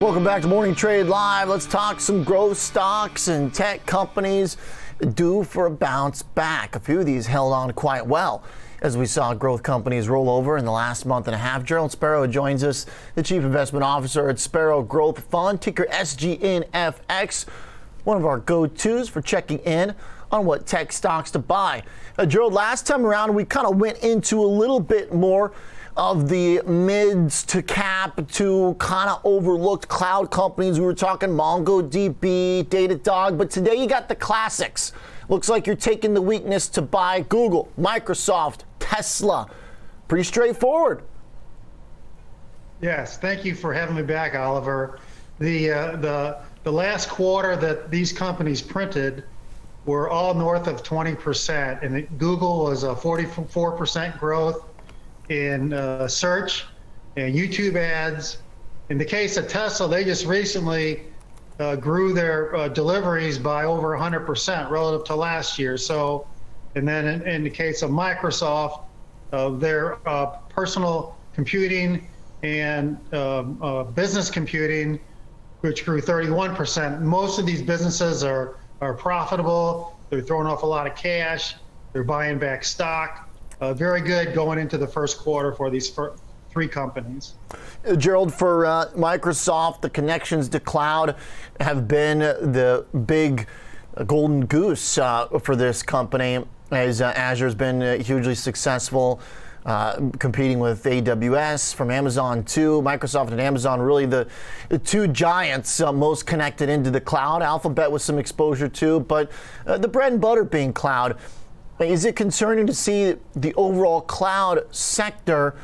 Welcome back to Morning Trade Live. Let's talk some growth stocks and tech companies due for a bounce back. A few of these held on quite well as we saw growth companies roll over in the last month and a half. Gerald Sparrow joins us, the Chief Investment Officer at Sparrow Growth Fund, ticker SGNFX, one of our go tos for checking in on what tech stocks to buy. Uh, Gerald, last time around, we kind of went into a little bit more of the mids to cap to kind of overlooked cloud companies. We were talking MongoDB, Datadog, but today you got the classics. Looks like you're taking the weakness to buy Google, Microsoft, Tesla. Pretty straightforward. Yes, thank you for having me back, Oliver. The uh, the the last quarter that these companies printed were all north of 20%, and Google was a 44% growth in uh, search and YouTube ads. In the case of Tesla, they just recently uh, grew their uh, deliveries by over 100% relative to last year. So, and then in, in the case of Microsoft, uh, their uh, personal computing and um, uh, business computing, which grew 31%. Most of these businesses are, are profitable. They're throwing off a lot of cash. They're buying back stock uh, very good going into the first quarter for these three companies. Uh, Gerald, for uh, Microsoft, the connections to cloud have been the big golden goose uh, for this company as uh, Azure's been uh, hugely successful. competing with AWS from Amazon too, Microsoft and Amazon really the, the two giants most connected into the cloud. Alphabet with some exposure too, but the bread and butter being cloud. Is it concerning to see the overall cloud sector?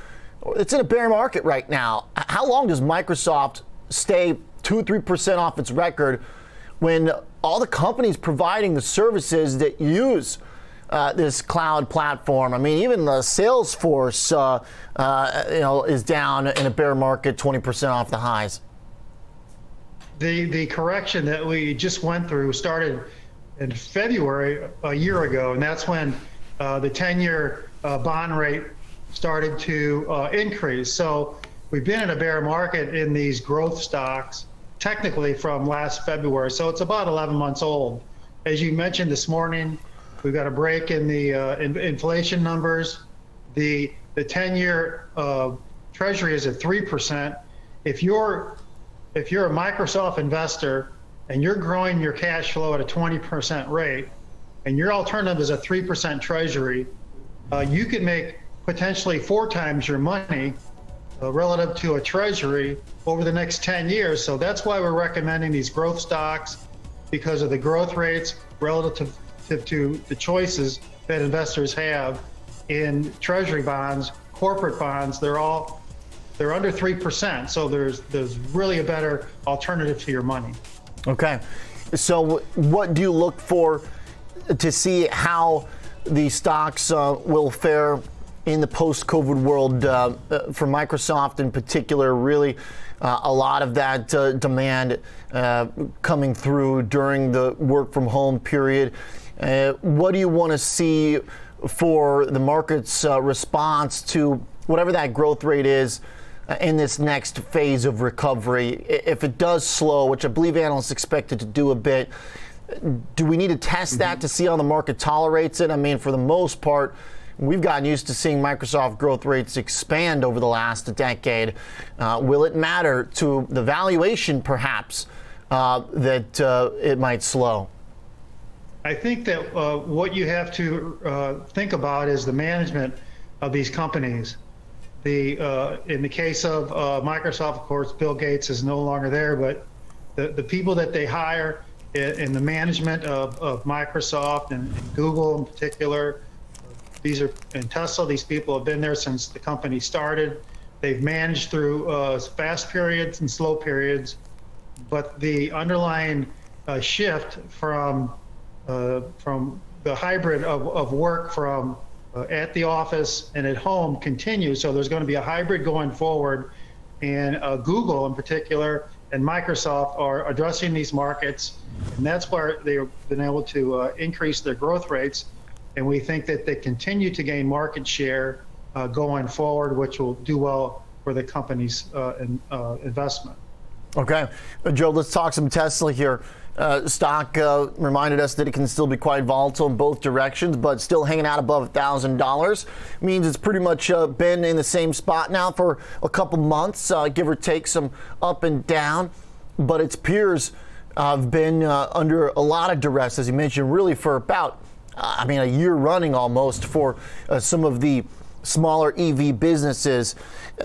It's in a bear market right now. How long does Microsoft stay two, three percent off its record when all the companies providing the services that use uh, this cloud platform? I mean, even the Salesforce, uh, uh, you know, is down in a bear market, twenty percent off the highs. The the correction that we just went through started in February a year ago, and that's when uh, the 10-year uh, bond rate started to uh, increase. So we've been in a bear market in these growth stocks, technically from last February. So it's about 11 months old. As you mentioned this morning, we've got a break in the uh, in inflation numbers. The the 10-year uh, Treasury is at three percent. If you're if you're a Microsoft investor and you're growing your cash flow at a 20% rate, and your alternative is a 3% treasury, uh, you could make potentially four times your money uh, relative to a treasury over the next 10 years. So that's why we're recommending these growth stocks because of the growth rates relative to, the choices that investors have in treasury bonds, corporate bonds. They're all they're under three percent, so there's there's really a better alternative to your money. Okay. So, what do you look for to see how the stocks uh, will fare in the post COVID world uh, uh, for Microsoft in particular? Really, uh, a lot of that uh, demand uh, coming through during the work from home period. what do you want to see for the market's response to whatever that growth rate is? Uh, in this next phase of recovery. If it does slow, which I believe analysts expect it to do a bit, do we need to test mm-hmm. that to see how the market tolerates it? I mean, for the most part, we've gotten used to seeing Microsoft growth rates expand over the last decade. Uh, will it matter to the valuation, perhaps, uh, that uh, it might slow? I think that uh, what you have to uh, think about is the management of these companies. The uh, in the case of uh, Microsoft, of course, Bill Gates is no longer there, but the, the people that they hire in, in the management of, of Microsoft and, and, Google in particular, these are and Tesla. These people have been there since the company started. They've managed through uh, fast periods and slow periods, but the underlying uh, shift from uh, from the hybrid of, of work from uh, at the office and at home continue. So there's going to be a hybrid going forward. And uh, Google, in particular, and Microsoft are addressing these markets. And that's where they've been able to uh, increase their growth rates. And we think that they continue to gain market share uh, going forward, which will do well for the company's uh, in, investment. Okay, Joe, let's talk some Tesla here. Uh, stock uh, reminded us that it can still be quite volatile in both directions, but still hanging out above $1,000 means it's pretty much uh, been in the same spot now for a couple months, uh, give or take some up and down. But its peers have been uh, under a lot of duress, as you mentioned, really for about, uh, I mean, a year running almost for some of the smaller EV businesses.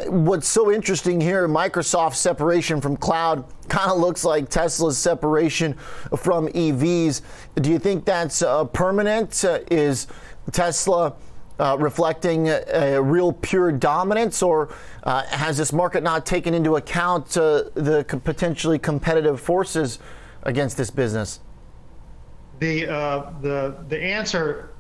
What's so interesting here, Microsoft's separation from cloud kind of looks like Tesla's separation from EVs. Do you think that's uh, permanent? Uh, is Tesla uh, reflecting a, a, real pure dominance, or uh, has this market not taken into account uh, the potentially competitive forces against this business? The, uh, the, the answer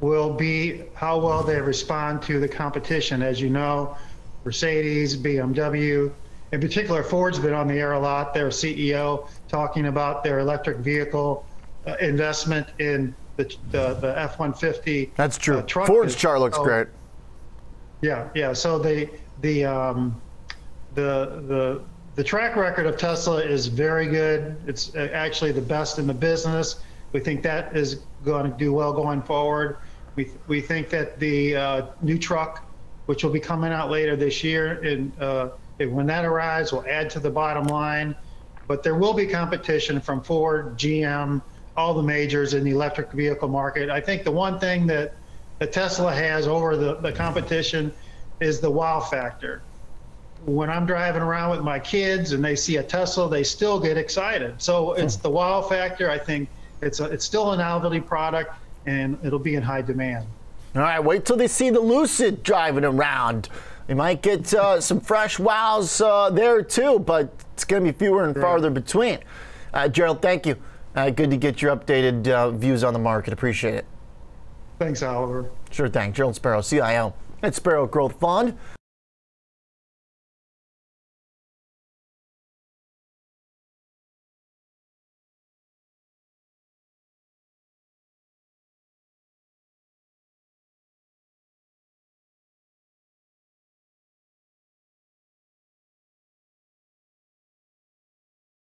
will be how well they respond to the competition. As you know, Mercedes, BMW, in particular, Ford's been on the air a lot. Their CEO talking about their electric vehicle uh, investment in the, the, the F-150. That's true. Uh, Ford's chart looks great. Yeah, yeah. So the the um, the the the track record of Tesla is very good. It's uh, actually the best in the business. We think that is going to do well going forward. We, we think that the uh, new truck, which will be coming out later this year, and uh, when that arrives, will add to the bottom line. But there will be competition from Ford, GM, all the majors in the electric vehicle market. I think the one thing that, that Tesla has over the, the competition is the wow factor. When I'm driving around with my kids and they see a Tesla, they still get excited. So it's the wow factor. I think it's a, it's still a novelty product and it'll be in high demand. All right, wait till they see the Lucid driving around. They might get uh, some fresh wows uh, there too, but it's going to be fewer and farther between. Uh, Gerald, thank you. Uh, good to get your updated uh, views on the market. Appreciate it. Thanks, Oliver. Sure thing. Gerald Sparrow, CIO at Sparrow Growth Fund.